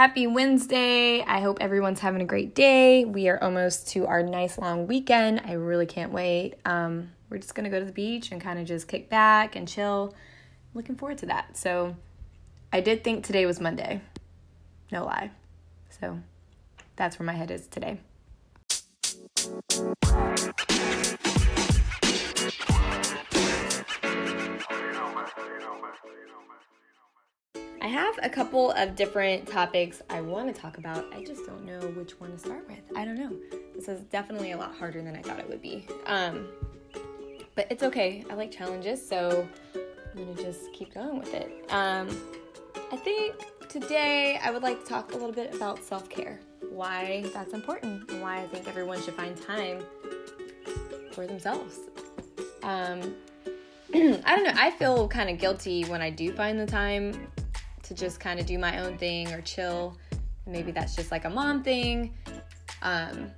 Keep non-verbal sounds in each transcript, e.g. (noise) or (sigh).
Happy Wednesday. I hope everyone's having a great day. We are almost to our nice long weekend. I really can't wait. Um, we're just going to go to the beach and kind of just kick back and chill. Looking forward to that. So, I did think today was Monday. No lie. So, that's where my head is today. Have a couple of different topics I want to talk about. I just don't know which one to start with. I don't know. This is definitely a lot harder than I thought it would be. Um, but it's okay. I like challenges, so I'm gonna just keep going with it. Um, I think today I would like to talk a little bit about self care, why that's important, and why I think everyone should find time for themselves. Um, (clears throat) I don't know. I feel kind of guilty when I do find the time to just kind of do my own thing or chill. Maybe that's just like a mom thing. Um,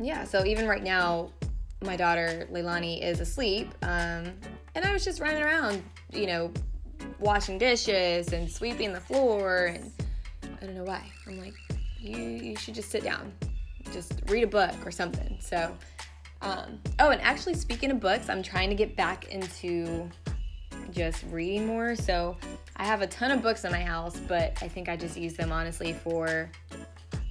yeah, so even right now, my daughter Leilani is asleep, um, and I was just running around, you know, washing dishes and sweeping the floor, and I don't know why. I'm like, you you should just sit down, just read a book or something. So, um, oh, and actually, speaking of books, I'm trying to get back into just reading more. So I have a ton of books in my house, but I think I just use them honestly for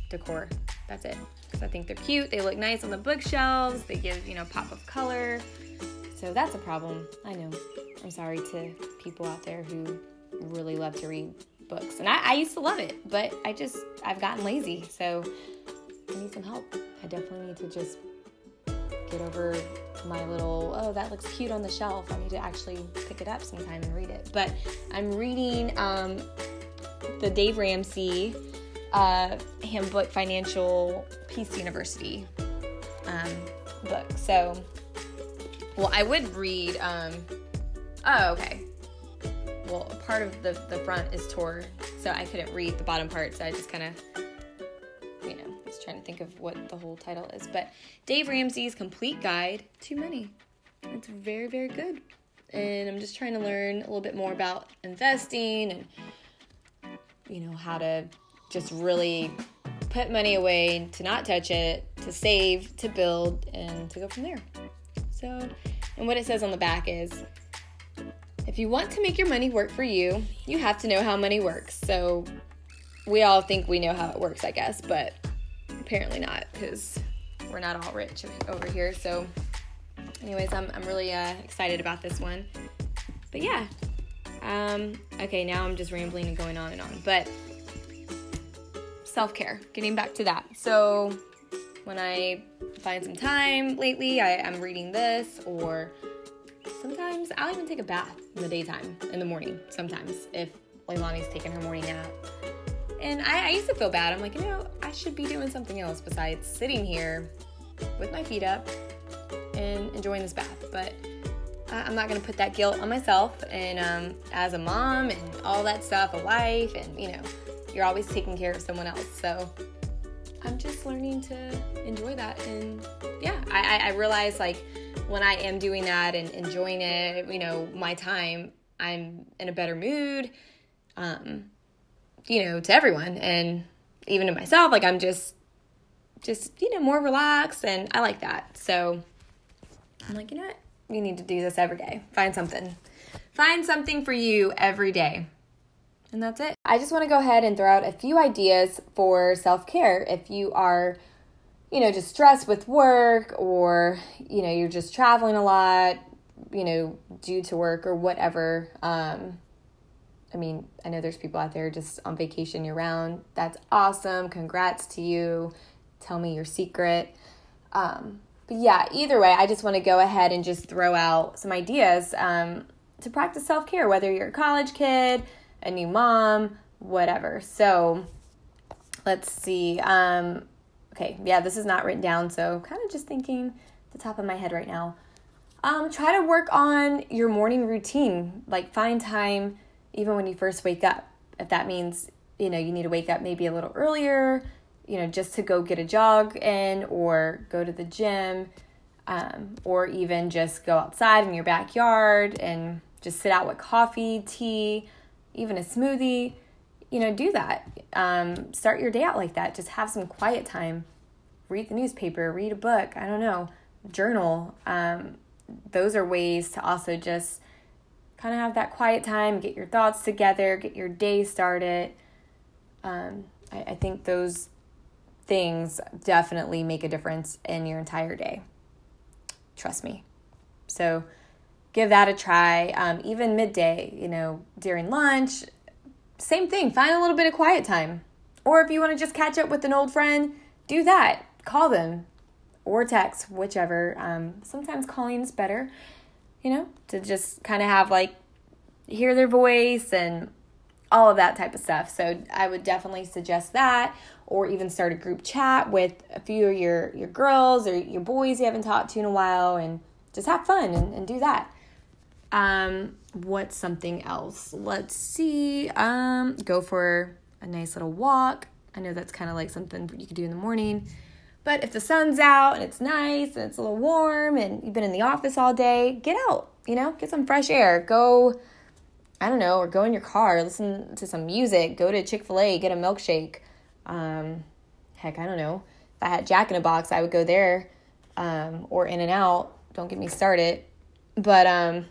decor. That's it. Because I think they're cute. They look nice on the bookshelves. They give, you know, pop of color. So that's a problem. I know. I'm sorry to people out there who really love to read books. And I, I used to love it, but I just, I've gotten lazy. So I need some help. I definitely need to just get over my little, oh, that looks cute on the shelf. I need to actually pick it up sometime and read it. But I'm reading um, the Dave Ramsey uh, Handbook Financial Peace University um, book. So, well, I would read, um, oh, okay. Well, part of the, the front is tore, so I couldn't read the bottom part, so I just kind of think of what the whole title is, but Dave Ramsey's Complete Guide to Money. It's very, very good. And I'm just trying to learn a little bit more about investing and, you know, how to just really put money away, to not touch it, to save, to build, and to go from there. So, and what it says on the back is if you want to make your money work for you, you have to know how money works. So, we all think we know how it works, I guess, but apparently not because we're not all rich over here. So, anyways, I'm, I'm really uh, excited about this one. But yeah, um, okay, now I'm just rambling and going on and on. But self care, getting back to that. So, when I find some time lately, I, I'm reading this, or sometimes I'll even take a bath in the daytime, in the morning, sometimes, if Leilani's taking her morning nap. And I, I used to feel bad. I'm like, you know, should be doing something else besides sitting here with my feet up and enjoying this bath. But I'm not going to put that guilt on myself. And um, as a mom and all that stuff, a wife, and you know, you're always taking care of someone else. So I'm just learning to enjoy that. And yeah, I, I realize like when I am doing that and enjoying it, you know, my time, I'm in a better mood. Um, you know, to everyone and even to myself. Like I'm just, just, you know, more relaxed and I like that. So I'm like, you know what? You need to do this every day. Find something. Find something for you every day. And that's it. I just want to go ahead and throw out a few ideas for self care if you are, you know, just stressed with work or, you know, you're just traveling a lot, you know, due to work or whatever. Um, I mean, I know there's people out there just on vacation year round. That's awesome. Congrats to you. Tell me your secret. Um, but yeah, either way, I just want to go ahead and just throw out some ideas um, to practice self care, whether you're a college kid, a new mom, whatever. So let's see. Um, okay, yeah, this is not written down, so kind of just thinking the top of my head right now. Um, try to work on your morning routine. Like, find time even when you first wake up. If that means, you know, you need to wake up maybe a little earlier, you know, just to go get a jog in or go to the gym, um, or even just go outside in your backyard and just sit out with coffee, tea, even a smoothie. you know, do that. Um, start your day out like that. Just have some quiet time. Read the newspaper, read a book, I don't know, journal. Um, those are ways to also just kind of have that quiet time, get your thoughts together, get your day started. Um, I, I think those things definitely make a difference in your entire day. Trust me. So give that a try. Um, even midday, you know, during lunch, same thing. Find a little bit of quiet time. Or if you want to just catch up with an old friend, do that. Call them or text, whichever. Um, sometimes calling is better, you know, to just kind of have like hear their voice and all of that type of stuff. So I would definitely suggest that or even start a group chat with a few of your your girls or your boys you haven't talked to in a while and just have fun and, and do that. Um, what's something else? Let's see. Um, go for a nice little walk. I know that's kind of like something you could do in the morning. But if the sun's out and it's nice and it's a little warm and you've been in the office all day, get out, you know, get some fresh air. Go, I don't know, or go in your car, listen to some music, go to Chick fil A, get a milkshake. Um, heck, I don't know. If I had Jack in a Box, I would go there um, or In and Out. Don't get me started. But, um,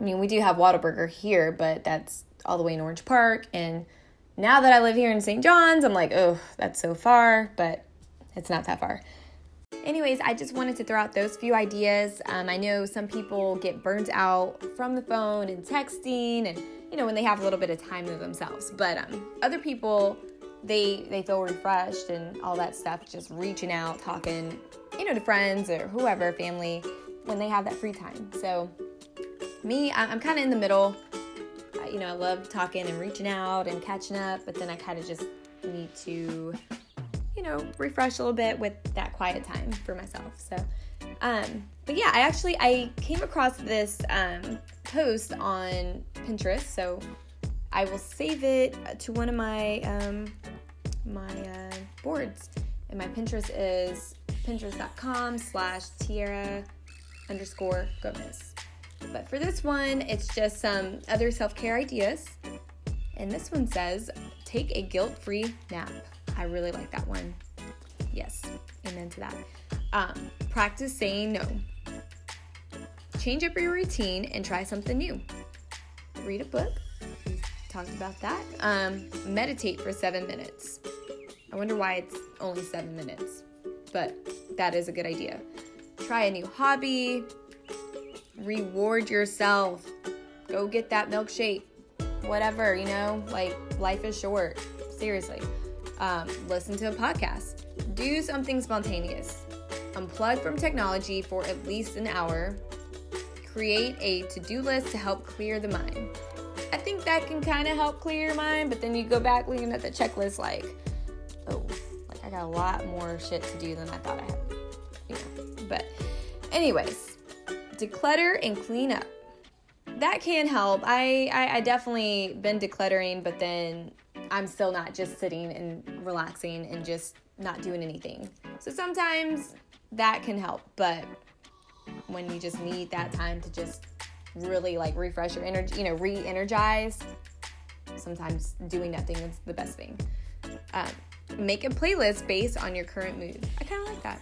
I mean, we do have Whataburger here, but that's all the way in Orange Park. And now that I live here in St. John's, I'm like, oh, that's so far, but it's not that far. Anyways, I just wanted to throw out those few ideas. Um, I know some people get burnt out from the phone and texting, and you know when they have a little bit of time to themselves. But um, other people, they they feel refreshed and all that stuff, just reaching out, talking, you know, to friends or whoever, family, when they have that free time. So me, I'm kind of in the middle. You know, I love talking and reaching out and catching up, but then I kind of just need to, you know, refresh a little bit with that quiet time for myself. So, um, but yeah, I actually I came across this um, post on Pinterest, so I will save it to one of my um, my uh, boards, and my Pinterest is pinterest.com slash Tierra underscore Gomez. But for this one, it's just some other self care ideas. And this one says, take a guilt free nap. I really like that one. Yes, amen to that. Um, practice saying no. Change up your routine and try something new. Read a book. We talked about that. Um, meditate for seven minutes. I wonder why it's only seven minutes, but that is a good idea. Try a new hobby, reward yourself. Go get that milkshake. Whatever, you know, like life is short. Seriously. Um, listen to a podcast. Do something spontaneous. Unplug from technology for at least an hour. Create a to do list to help clear the mind. I think that can kind of help clear your mind, but then you go back looking at the checklist like, oh, like I got a lot more shit to do than I thought I had. You know. But, anyways, declutter and clean up. That can help. I, I, I definitely been decluttering, but then I'm still not just sitting and relaxing and just not doing anything. So sometimes that can help, but when you just need that time to just really like refresh your energy, you know, re energize, sometimes doing nothing is the best thing. Um, make a playlist based on your current mood. I kind of like that.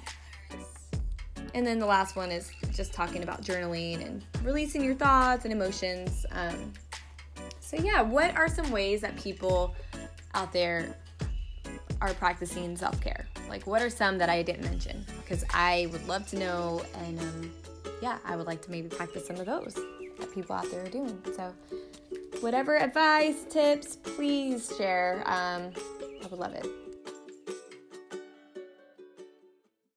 And then the last one is just talking about journaling and releasing your thoughts and emotions. Um, so, yeah, what are some ways that people out there are practicing self care? Like, what are some that I didn't mention? Because I would love to know, and um, yeah, I would like to maybe practice some of those that people out there are doing. So, whatever advice, tips, please share. Um, I would love it.